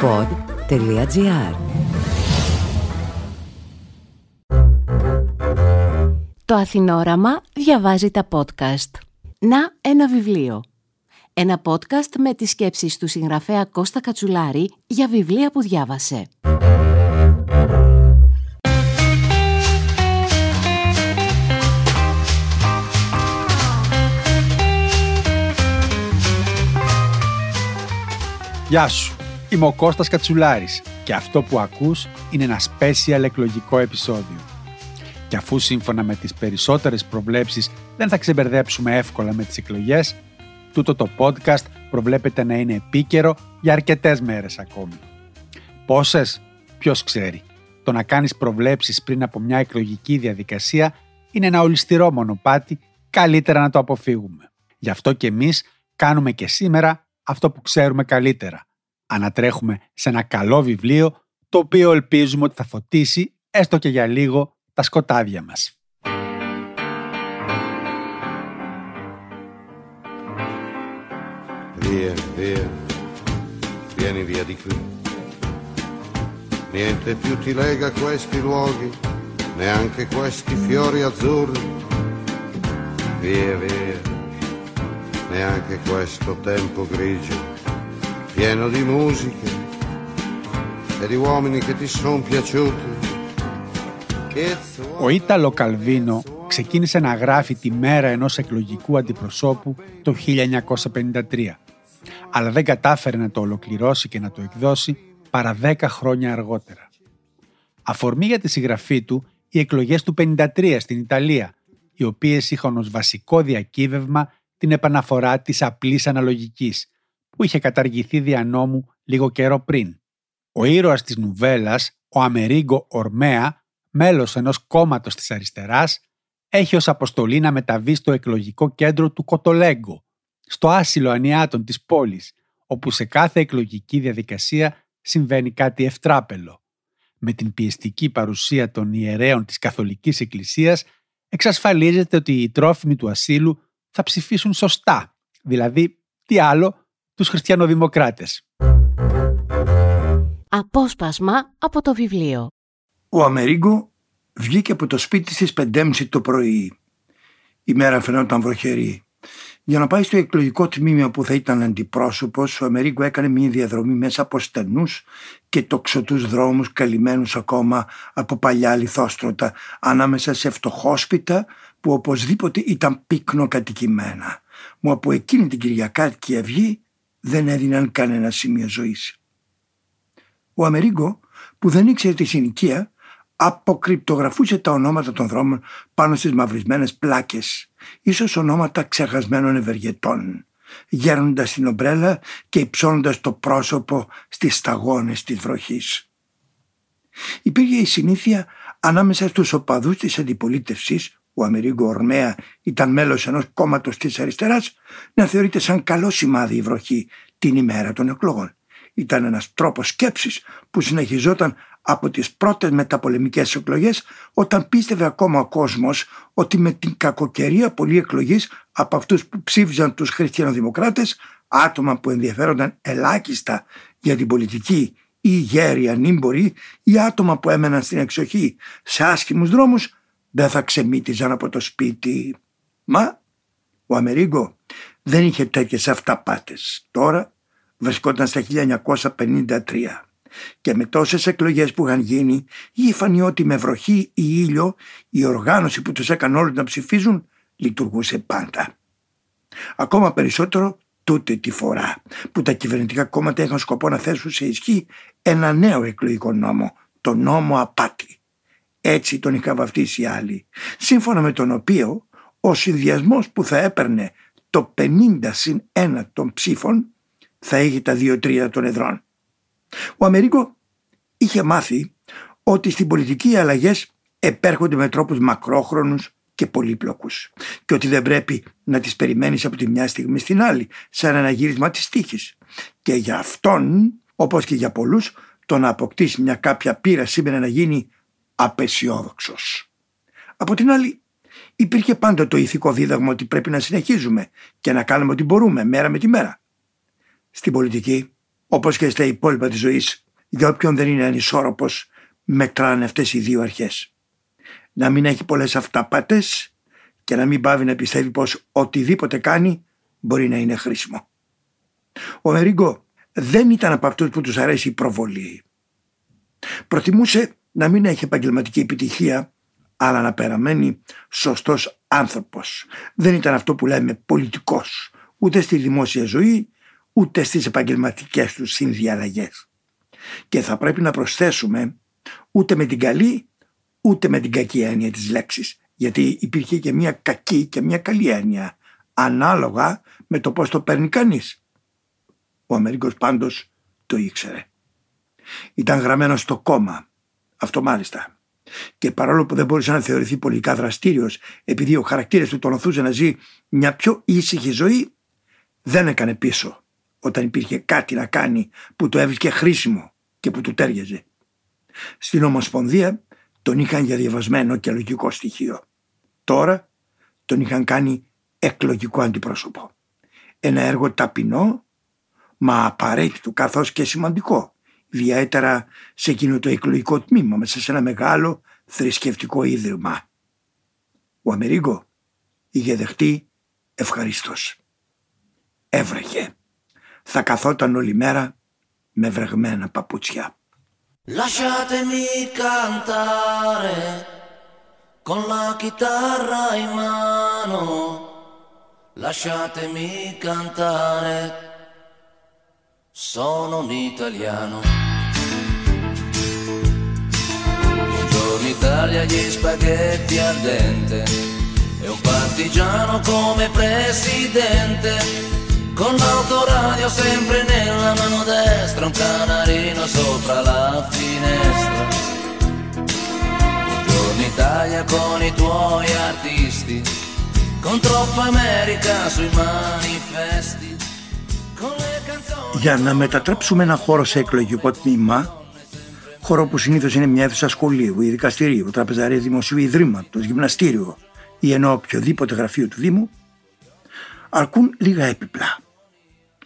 pod.gr Το Αθηνόραμα διαβάζει τα podcast. Να ένα βιβλίο. Ένα podcast με τις σκέψεις του συγγραφέα Κώστα Κατσουλάρη για βιβλία που διάβασε. Γεια σου, είμαι ο Κώστας Κατσουλάρης και αυτό που ακούς είναι ένα special εκλογικό επεισόδιο. Και αφού σύμφωνα με τις περισσότερες προβλέψεις δεν θα ξεμπερδέψουμε εύκολα με τις εκλογές, τούτο το podcast προβλέπεται να είναι επίκαιρο για αρκετές μέρες ακόμη. Πόσες, ποιος ξέρει. Το να κάνεις προβλέψεις πριν από μια εκλογική διαδικασία είναι ένα ολιστηρό μονοπάτι, καλύτερα να το αποφύγουμε. Γι' αυτό και εμείς κάνουμε και σήμερα αυτό που ξέρουμε καλύτερα. Ανατρέχουμε σε ένα καλό βιβλίο το οποίο ελπίζουμε ότι θα φωτίσει έστω και για λίγο τα σκοτάδια μας. Via, via, vieni via di qui. Niente più ti lega questi luoghi, neanche questi fiori azzurri. Via, via, neanche questo tempo grigio, pieno di musiche e di uomini che ti sono piaciuti. Ο Ίταλο Καλβίνο ξεκίνησε να γράφει τη μέρα ενός εκλογικού αντιπροσώπου το 1953, αλλά δεν κατάφερε να το ολοκληρώσει και να το εκδώσει παρά 10 χρόνια αργότερα. Αφορμή για τη συγγραφή του οι εκλογές του 53 στην Ιταλία, οι οποίες είχαν ως βασικό διακύβευμα την επαναφορά της απλής αναλογικής, που είχε καταργηθεί δια νόμου λίγο καιρό πριν. Ο ήρωας της νουβέλας, ο Αμερίγκο Ορμέα, μέλος ενός κόμματος της αριστεράς, έχει ως αποστολή να μεταβεί στο εκλογικό κέντρο του Κοτολέγκο, στο άσυλο ανιάτων της πόλης, όπου σε κάθε εκλογική διαδικασία συμβαίνει κάτι ευτράπελο. Με την πιεστική παρουσία των ιερέων της Καθολικής Εκκλησίας εξασφαλίζεται ότι οι τρόφιμοι του ασύλου θα ψηφίσουν σωστά, δηλαδή τι άλλο, τους χριστιανοδημοκράτες. Απόσπασμα από το βιβλίο. Ο Αμερίγκο βγήκε από το σπίτι στις 5.30 το πρωί. Η μέρα φαινόταν βροχερή. Για να πάει στο εκλογικό τμήμα που θα ήταν αντιπρόσωπος, ο Αμερίγκο έκανε μια διαδρομή μέσα από στενούς και τοξωτούς δρόμους καλυμμένους ακόμα από παλιά λιθόστρωτα, ανάμεσα σε φτωχόσπιτα που οπωσδήποτε ήταν πύκνο κατοικημένα. Μου από εκείνη την Κυριακάτικη Αυγή δεν έδιναν κανένα σημείο ζωής. Ο Αμερίγκο, που δεν ήξερε τη συνοικία, αποκρυπτογραφούσε τα ονόματα των δρόμων πάνω στις μαυρισμένες πλάκες, ίσως ονόματα ξεχασμένων ευεργετών, γέρνοντας την ομπρέλα και υψώνοντας το πρόσωπο στις σταγόνες της βροχής. Υπήρχε η συνήθεια ανάμεσα στους οπαδούς της αντιπολίτευσης ο Αμερίγκο Ορμέα ήταν μέλος ενός κόμματος της αριστεράς, να θεωρείται σαν καλό σημάδι η βροχή την ημέρα των εκλογών. Ήταν ένας τρόπος σκέψης που συνεχιζόταν από τις πρώτες μεταπολεμικές εκλογές όταν πίστευε ακόμα ο κόσμος ότι με την κακοκαιρία πολλοί εκλογής από αυτούς που ψήφιζαν τους χριστιανοδημοκράτες άτομα που ενδιαφέρονταν ελάχιστα για την πολιτική ή γέροι ανήμποροι ή άτομα που έμεναν στην εξοχή σε άσχημους δρόμους δεν θα ξεμύτιζαν από το σπίτι. Μα ο Αμερίγκο δεν είχε τέτοιες αυταπάτες. Τώρα βρισκόταν στα 1953 και με τόσες εκλογές που είχαν γίνει είχε φανεί ότι με βροχή ή ήλιο η οργάνωση που τους έκανε όλους να ψηφίζουν λειτουργούσε πάντα. Ακόμα περισσότερο τούτε τη φορά που τα κυβερνητικά κόμματα είχαν σκοπό να θέσουν σε ισχύ ένα νέο εκλογικό νόμο, το νόμο απάτη έτσι τον είχα βαφτίσει άλλοι, σύμφωνα με τον οποίο ο συνδυασμός που θα έπαιρνε το 50 συν 1 των ψήφων θα έχει τα 2 τρίτα των εδρών. Ο Αμερίκο είχε μάθει ότι στην πολιτική οι αλλαγές επέρχονται με τρόπους μακρόχρονους και πολύπλοκους και ότι δεν πρέπει να τις περιμένεις από τη μια στιγμή στην άλλη σαν ένα γύρισμα της τύχης. Και για αυτόν, όπως και για πολλούς, το να αποκτήσεις μια κάποια πείρα σήμερα να γίνει απεσιόδοξος. Από την άλλη υπήρχε πάντα το ηθικό δίδαγμα ότι πρέπει να συνεχίζουμε και να κάνουμε ό,τι μπορούμε μέρα με τη μέρα. Στην πολιτική Όπως και στα υπόλοιπα της ζωής, για όποιον δεν είναι ανισόρροπος, μετράνε αυτές οι δύο αρχές. Να μην έχει πολλές αυταπάτες και να μην πάβει να πιστεύει πως οτιδήποτε κάνει μπορεί να είναι χρήσιμο. Ο Μερίγκο δεν ήταν από αυτούς που τους αρέσει η προβολή. Προτιμούσε να μην έχει επαγγελματική επιτυχία αλλά να παραμένει σωστός άνθρωπος. Δεν ήταν αυτό που λέμε πολιτικός, ούτε στη δημόσια ζωή, ούτε στις επαγγελματικές τους συνδιαλλαγές. Και θα πρέπει να προσθέσουμε ούτε με την καλή, ούτε με την κακή έννοια της λέξης, γιατί υπήρχε και μια κακή και μια καλή έννοια, ανάλογα με το πώς το παίρνει κανείς. Ο Αμερικός πάντως το ήξερε. Ήταν γραμμένο στο κόμμα, αυτό μάλιστα. Και παρόλο που δεν μπορούσε να θεωρηθεί πολιτικά δραστήριος, επειδή ο χαρακτήρας του τον οθούσε να ζει μια πιο ήσυχη ζωή, δεν έκανε πίσω όταν υπήρχε κάτι να κάνει που το έβρισκε χρήσιμο και που του τέριαζε. Στην Ομοσπονδία τον είχαν για διαβασμένο και λογικό στοιχείο. Τώρα τον είχαν κάνει εκλογικό αντιπρόσωπο. Ένα έργο ταπεινό, μα απαραίτητο καθώς και σημαντικό ιδιαίτερα σε εκείνο το εκλογικό τμήμα μέσα σε ένα μεγάλο θρησκευτικό ίδρυμα. Ο Αμερίγκο είχε δεχτεί ευχαρίστως. Έβρεχε. Θα καθόταν όλη μέρα με βρεγμένα παπούτσια. Lasciatemi cantare con la chitarra in mano. Lasciatemi cantare sono un italiano. Buongiorno Italia, gli spaghetti al dente e un partigiano come presidente. Con l'autoradio sempre nella mano destra, un canarino sopra la finestra. Buongiorno Italia con i tuoi artisti, con troppa America sui manifesti. Για να μετατρέψουμε ένα χώρο σε εκλογικό τμήμα, χώρο που συνήθως είναι μια αίθουσα σχολείου ή δικαστηρίου, τραπεζαρία δημοσίου ιδρύματος, γυμναστήριο ή ενώ οποιοδήποτε γραφείο του Δήμου, αρκούν λίγα έπιπλα.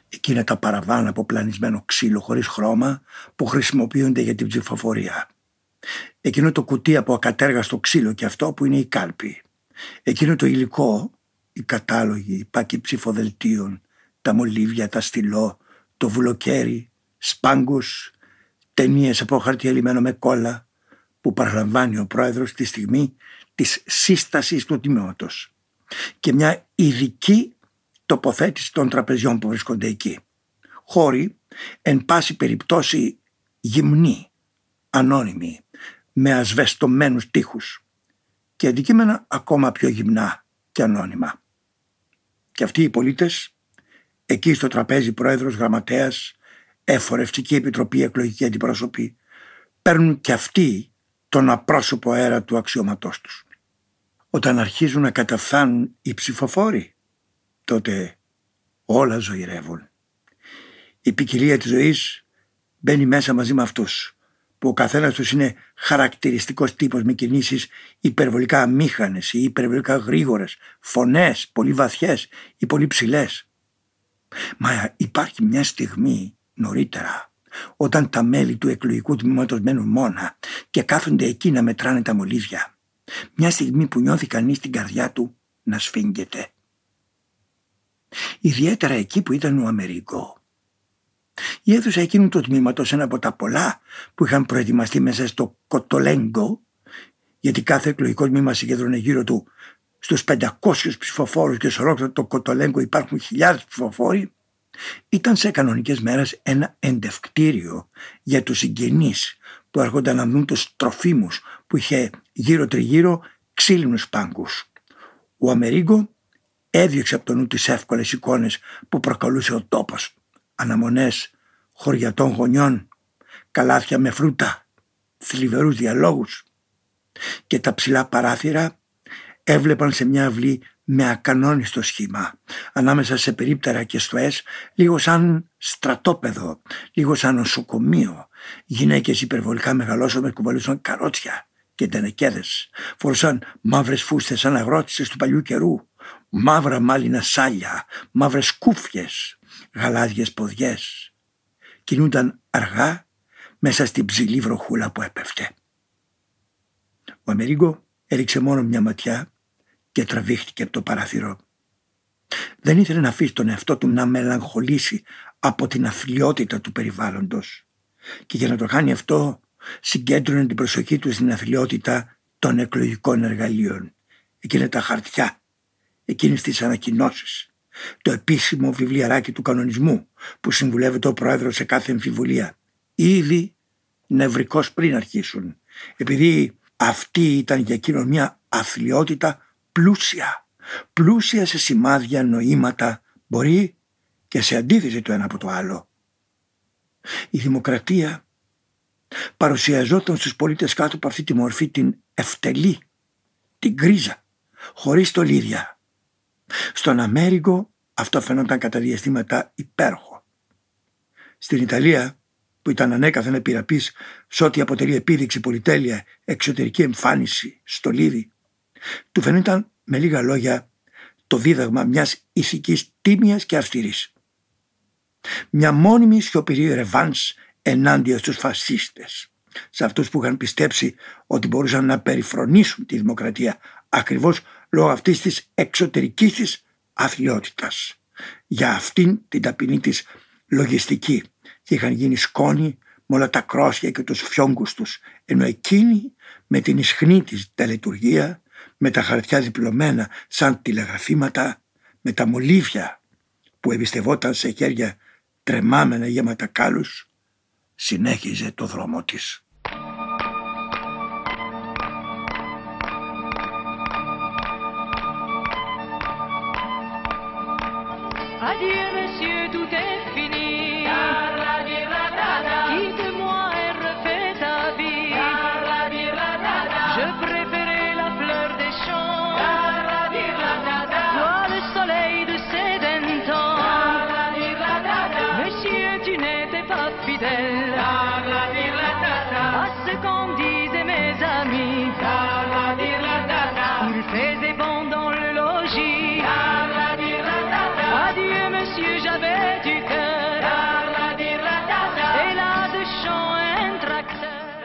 Εκείνα τα παραβάνα από πλανισμένο ξύλο χωρίς χρώμα που χρησιμοποιούνται για την ψηφοφορία. Εκείνο το κουτί από ακατέργαστο ξύλο και αυτό που είναι η κάλπη. Εκείνο το υλικό, οι κατάλογοι, οι πάκοι ψηφοδελτίων, τα μολύβια, τα στυλό, το βουλοκαίρι, σπάγκους, ταινίες από χαρτί ελιμμένο με κόλλα που παραλαμβάνει ο πρόεδρος τη στιγμή της σύστασης του τιμήματος και μια ειδική τοποθέτηση των τραπεζιών που βρίσκονται εκεί. Χώροι εν πάση περιπτώσει γυμνοί, ανώνυμοι, με ασβεστομένους τείχους και αντικείμενα ακόμα πιο γυμνά και ανώνυμα. Και αυτοί οι πολίτες Εκεί στο τραπέζι πρόεδρος, γραμματέας, εφορευτική επιτροπή, εκλογική αντιπρόσωπη, παίρνουν και αυτοί τον απρόσωπο αέρα του αξιώματός τους. Όταν αρχίζουν να καταφθάνουν οι ψηφοφόροι, τότε όλα ζωηρεύουν. Η ποικιλία της ζωής μπαίνει μέσα μαζί με αυτούς, που ο καθένας τους είναι χαρακτηριστικός τύπος με κινήσεις υπερβολικά αμήχανες ή υπερβολικά γρήγορες, φωνές πολύ βαθιές ή πολύ ψηλές. Μα υπάρχει μια στιγμή νωρίτερα όταν τα μέλη του εκλογικού τμήματος μένουν μόνα και κάθονται εκεί να μετράνε τα μολύβια. Μια στιγμή που νιώθει κανείς την καρδιά του να σφίγγεται. Ιδιαίτερα εκεί που ήταν ο Αμερικό. Η αίθουσα εκείνου του τμήματος ένα από τα πολλά που είχαν προετοιμαστεί μέσα στο Κοτολέγκο γιατί κάθε εκλογικό τμήμα συγκέντρωνε γύρω του στους 500 ψηφοφόρους και σε ολόκληρο το Κοτολέγκο υπάρχουν χιλιάδες ψηφοφόροι, ήταν σε κανονικές μέρες ένα εντευκτήριο για τους συγγενείς που έρχονταν να δουν τους τροφίμους που είχε γύρω τριγύρω ξύλινους πάγκους. Ο Αμερίγκο έδιωξε από το νου τις εύκολες εικόνες που προκαλούσε ο τόπος. Αναμονές χωριατών γονιών, καλάθια με φρούτα, θλιβερούς διαλόγους και τα ψηλά παράθυρα έβλεπαν σε μια αυλή με ακανόνιστο σχήμα, ανάμεσα σε περίπτερα και στοές, λίγο σαν στρατόπεδο, λίγο σαν νοσοκομείο. Γυναίκες υπερβολικά μεγαλώσομες κουβαλούσαν καρότσια και τενεκέδες. Φορούσαν μαύρες φούστες σαν αγρότησες του παλιού καιρού, μαύρα μάλινα σάλια, μαύρες κούφιες, γαλάδιες ποδιές. Και κινούνταν αργά μέσα στην ψηλή βροχούλα που έπεφτε. Ο Αμερίγκο έριξε μόνο μια ματιά και τραβήχτηκε από το παράθυρο. Δεν ήθελε να αφήσει τον εαυτό του να μελαγχολήσει από την αθλειότητα του περιβάλλοντος. Και για να το κάνει αυτό συγκέντρωνε την προσοχή του στην αθλειότητα των εκλογικών εργαλείων. Εκείνα τα χαρτιά, εκείνες τις ανακοινώσεις, το επίσημο βιβλιαράκι του κανονισμού που συμβουλεύεται ο πρόεδρος σε κάθε εμφιβολία. Ήδη νευρικός πριν αρχίσουν, επειδή αυτή ήταν για εκείνον μια αθλειότητα πλούσια, πλούσια σε σημάδια, νοήματα, μπορεί και σε αντίθεση το ένα από το άλλο. Η δημοκρατία παρουσιαζόταν στους πολίτες κάτω από αυτή τη μορφή την ευτελή, την γκρίζα, χωρίς τολίδια. Στον Αμέρικο αυτό φαινόταν κατά διαστήματα υπέροχο. Στην Ιταλία, που ήταν ανέκαθεν επιρραπής σε ό,τι αποτελεί επίδειξη πολυτέλεια, εξωτερική εμφάνιση, στολίδι, του φαινόταν με λίγα λόγια το δίδαγμα μιας ηθικής τίμιας και αυστηρής. Μια μόνιμη σιωπηρή ρεβάνς ενάντια στους φασίστες, σε αυτούς που είχαν πιστέψει ότι μπορούσαν να περιφρονήσουν τη δημοκρατία ακριβώς λόγω αυτής της εξωτερικής της αθλειότητας. Για αυτήν την ταπεινή της λογιστική και είχαν γίνει σκόνη με όλα τα κρόσια και τους φιόγκους τους, ενώ εκείνη με την ισχνή της τελετουργία, με τα χαρτιά διπλωμένα σαν τηλεγραφήματα, με τα μολύβια που εμπιστευόταν σε χέρια τρεμάμενα γέματα κάλους, συνέχιζε το δρόμο της. Adieu monsieur,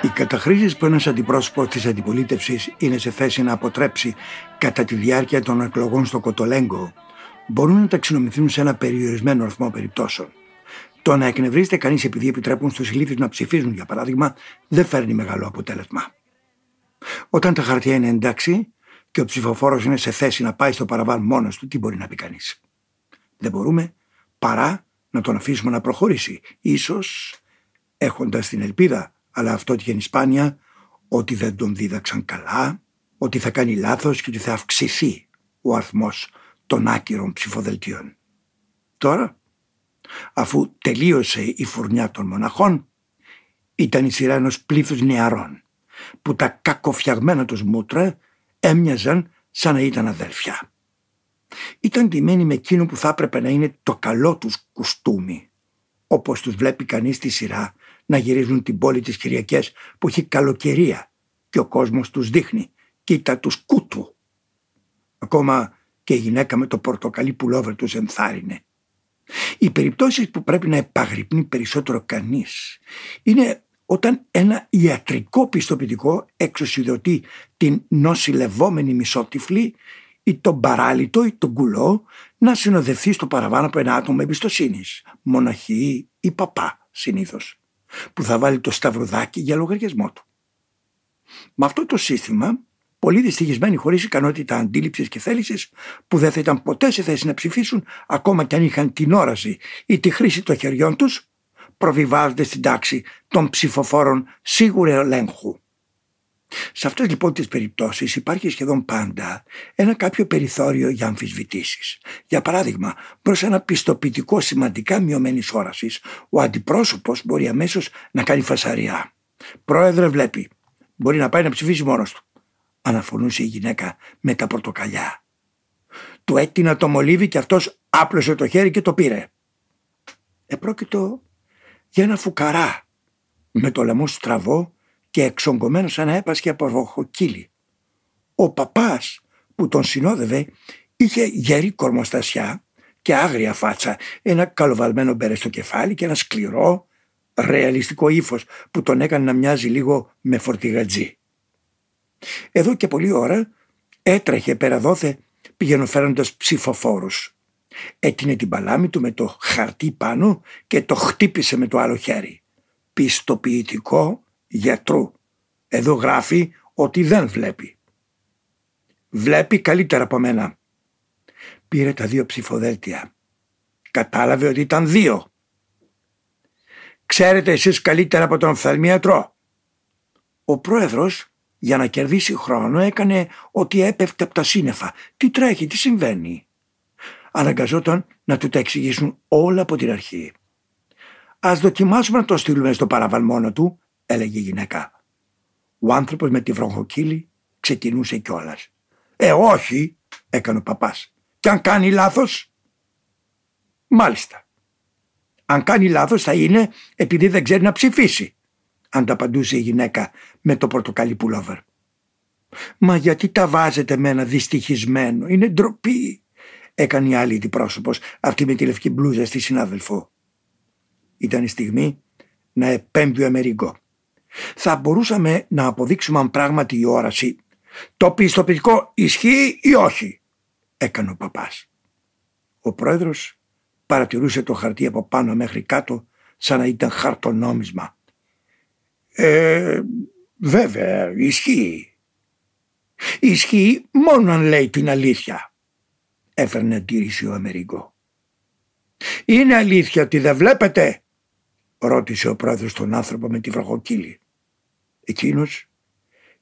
Οι καταχρήσεις που ένας αντιπρόσωπος της αντιπολίτευσης είναι σε θέση να αποτρέψει κατά τη διάρκεια των εκλογών στο Κοτολέγκο μπορούν να ταξινομηθούν σε ένα περιορισμένο αριθμό περιπτώσεων. Το να εκνευρίζεται κανείς επειδή επιτρέπουν στους ηλίθιους να ψηφίζουν, για παράδειγμα, δεν φέρνει μεγάλο αποτέλεσμα. Όταν τα χαρτιά είναι εντάξει και ο ψηφοφόρος είναι σε θέση να πάει στο παραβάν μόνος του, τι μπορεί να πει κανείς; Δεν μπορούμε παρά να τον αφήσουμε να προχωρήσει. Ίσως έχοντας την ελπίδα, αλλά αυτό τυχαίνει σπάνια, ότι δεν τον δίδαξαν καλά, ότι θα κάνει λάθος και ότι θα αυξηθεί ο αριθμός των άκυρων ψηφοδελτίων. Τώρα, αφού τελείωσε η φουρνιά των μοναχών, ήταν η σειρά ενός πλήθους νεαρών, που τα κακοφτιαγμένα τους μούτρα έμοιαζαν σαν να ήταν αδέλφια. Ήταν ντυμένοι με εκείνο που θα έπρεπε να είναι το καλό τους κουστούμι, όπως τους βλέπει κανείς στη σειρά να γυρίζουν την πόλη τις Κυριακές που έχει καλοκαιρία και ο κόσμος τους δείχνει «Κοίτα τους κούτου». Ακόμα και η γυναίκα με το πορτοκαλί πουλόβερ τους ενθάρρυνε. Οι περιπτώσεις που πρέπει να επαγρυπνεί περισσότερο κανείς είναι όταν ένα ιατρικό πιστοποιητικό εξουσιοδοτεί την νοσηλευόμενη μισότυφλη ή τον παράλυτο ή τον κουλό να συνοδευτεί στο παραβάνω από ένα άτομο εμπιστοσύνης, μοναχή ή παπά συνήθως, που θα βάλει το σταυρουδάκι για λογαριασμό του. Με αυτό το σύστημα, πολλοί δυστυχισμένοι χωρίς ικανότητα αντίληψης και θέλησης, που δεν θα ήταν ποτέ σε θέση να ψηφίσουν, ακόμα κι αν είχαν την όραση ή τη χρήση των χεριών τους, προβιβάζονται στην τάξη των ψηφοφόρων σίγουρου ελέγχου. Σε αυτές λοιπόν τις περιπτώσεις υπάρχει σχεδόν πάντα ένα κάποιο περιθώριο για αμφισβητήσεις. Για παράδειγμα, προς ένα πιστοποιητικό σημαντικά μειωμένης όρασης, ο αντιπρόσωπος μπορεί αμέσως να κάνει φασαριά. Πρόεδρε βλέπει, μπορεί να πάει να ψηφίσει μόνος του. Αναφωνούσε η γυναίκα με τα πορτοκαλιά. Του έτεινα το μολύβι και αυτός άπλωσε το χέρι και το πήρε. Επρόκειτο για ένα φουκαρά με το λαιμό στραβό και εξογκωμένος σαν να έπασχε από ροχοκύλι. Ο παπάς που τον συνόδευε είχε γερή κορμοστασιά και άγρια φάτσα, ένα καλοβαλμένο μπέρε στο κεφάλι και ένα σκληρό, ρεαλιστικό ύφος που τον έκανε να μοιάζει λίγο με φορτηγατζή. Εδώ και πολλή ώρα έτρεχε πέρα δόθε πηγαινοφέροντας ψηφοφόρους. Έτεινε την παλάμη του με το χαρτί πάνω και το χτύπησε με το άλλο χέρι. Πιστοποιητικό γιατρού. Εδώ γράφει ότι δεν βλέπει. Βλέπει καλύτερα από μένα. Πήρε τα δύο ψηφοδέλτια. Κατάλαβε ότι ήταν δύο. Ξέρετε εσείς καλύτερα από τον οφθαλμίατρο. Ο πρόεδρος για να κερδίσει χρόνο έκανε ότι έπεφτε από τα σύννεφα. Τι τρέχει, τι συμβαίνει; Αναγκαζόταν να του τα εξηγήσουν όλα από την αρχή. Ας δοκιμάσουμε να το στείλουμε στο παραβαλμόνο του, έλεγε η γυναίκα. Ο άνθρωπος με τη βροχοκύλη ξεκινούσε κιόλας. Ε, όχι, έκανε ο παπάς. Και αν κάνει λάθος, μάλιστα. Αν κάνει λάθος θα είναι επειδή δεν ξέρει να ψηφίσει ανταπαντούσε η γυναίκα με το πορτοκαλί πουλόβερ. «Μα γιατί τα βάζετε με ένα δυστυχισμένο, είναι ντροπή», έκανε η άλλη αντιπρόσωπος, αυτή με τη λευκή μπλούζα στη συνάδελφο. Ήταν η στιγμή να επέμπει ο Αμερίγκο. Θα μπορούσαμε να αποδείξουμε αν πράγματι η όραση το πιστοποιητικό ισχύει ή όχι, έκανε ο παπάς. Ο πρόεδρος παρατηρούσε το χαρτί από πάνω μέχρι κάτω σαν να ήταν χαρτονόμισμα ε, βέβαια, ισχύει. Ισχύει μόνο αν λέει την αλήθεια. Έφερνε αντίρρηση ο Αμερικό. Είναι αλήθεια ότι δεν βλέπετε, ρώτησε ο πρόεδρος τον άνθρωπο με τη βροχοκύλη. Εκείνος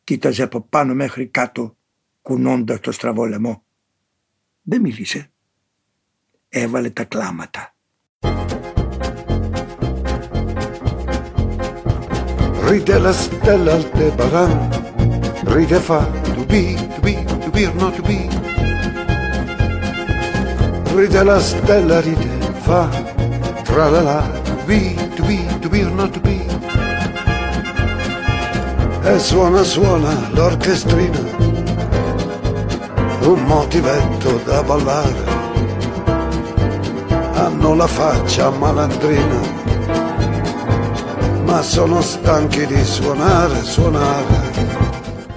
κοίταζε από πάνω μέχρι κάτω κουνώντας το στραβό λαιμό. Δεν μίλησε. Έβαλε τα κλάματα. Ride la stella Aldebaran, ride fa to be, to be, to be or not to be. Ride la stella, ride fa, tra la la, to be, to be, to be or not to be. E suona, suona l'orchestrina, un motivetto da ballare. Hanno la faccia malandrina ma sono stanchi di suonare, suonare.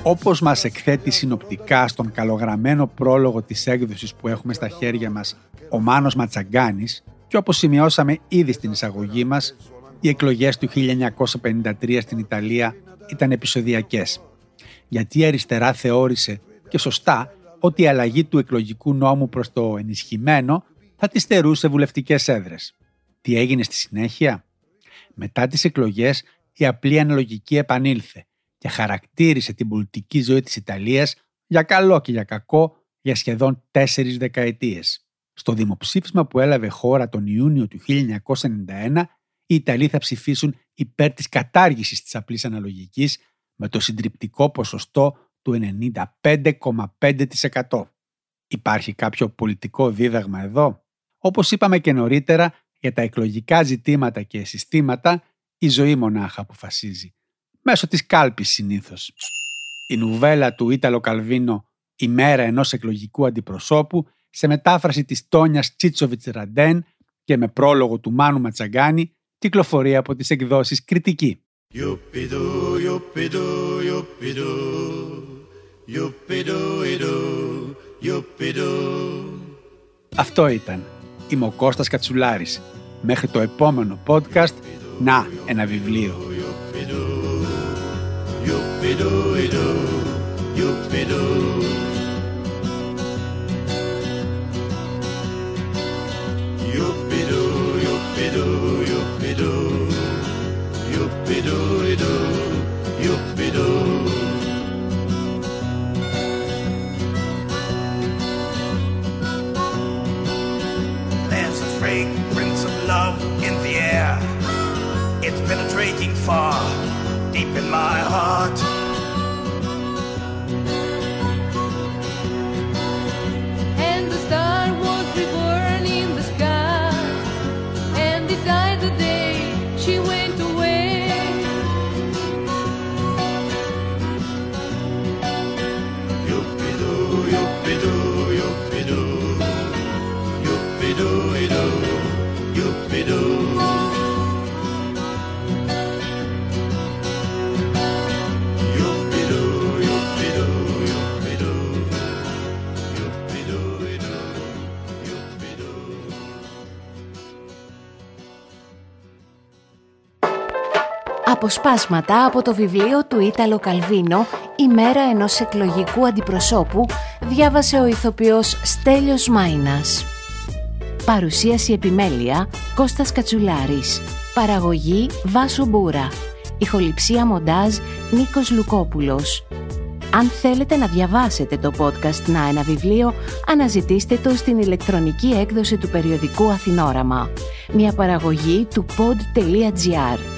Όπως μας εκθέτει συνοπτικά στον καλογραμμένο πρόλογο της έκδοσης που έχουμε στα χέρια μας ο Μάνος Ματσαγκάνης και όπως σημειώσαμε ήδη στην εισαγωγή μας, οι εκλογές του 1953 στην Ιταλία ήταν επεισοδιακές. Γιατί η αριστερά θεώρησε και σωστά ότι η αλλαγή του εκλογικού νόμου προς το ενισχυμένο θα τη στερούσε βουλευτικές έδρες. Τι έγινε στη συνέχεια; Μετά τις εκλογές η απλή αναλογική επανήλθε και χαρακτήρισε την πολιτική ζωή της Ιταλίας για καλό και για κακό για σχεδόν τέσσερις δεκαετίες. Στο δημοψήφισμα που έλαβε χώρα τον Ιούνιο του 1991, οι Ιταλοί θα ψηφίσουν υπέρ της κατάργησης της απλής αναλογικής με το συντριπτικό ποσοστό του 95,5%. Υπάρχει κάποιο πολιτικό δίδαγμα εδώ; Όπως είπαμε και νωρίτερα, για τα εκλογικά ζητήματα και συστήματα η ζωή μονάχα αποφασίζει. Μέσω της κάλπης συνήθως. Η νουβέλα του Ίταλο Καλβίνο «Η μέρα ενός εκλογικού αντιπροσώπου» σε μετάφραση της Τόνιας Τσίτσοβιτς Ραντέν και με πρόλογο του Μάνου Ματσαγκάνη κυκλοφορεί από τις εκδόσεις Κριτική. Αυτό ήταν Είμαι ο Κώστας Κατσουλάρης. Μέχρι το επόμενο podcast, να ένα βιβλίο. penetrating Αποσπάσματα από το βιβλίο του Ίταλο Καλβίνο «Η μέρα ενός εκλογικού αντιπροσώπου» διάβασε ο ηθοποιός Στέλιος Μάινας. Παρουσίαση επιμέλεια Κώστας Κατσουλάρης. Παραγωγή Βάσο Μπούρα. Ηχοληψία μοντάζ Νίκος Λουκόπουλος. Αν θέλετε να διαβάσετε το podcast «Να ένα βιβλίο», αναζητήστε το στην ηλεκτρονική έκδοση του περιοδικού Αθηνόραμα. Μια παραγωγή του pod.gr.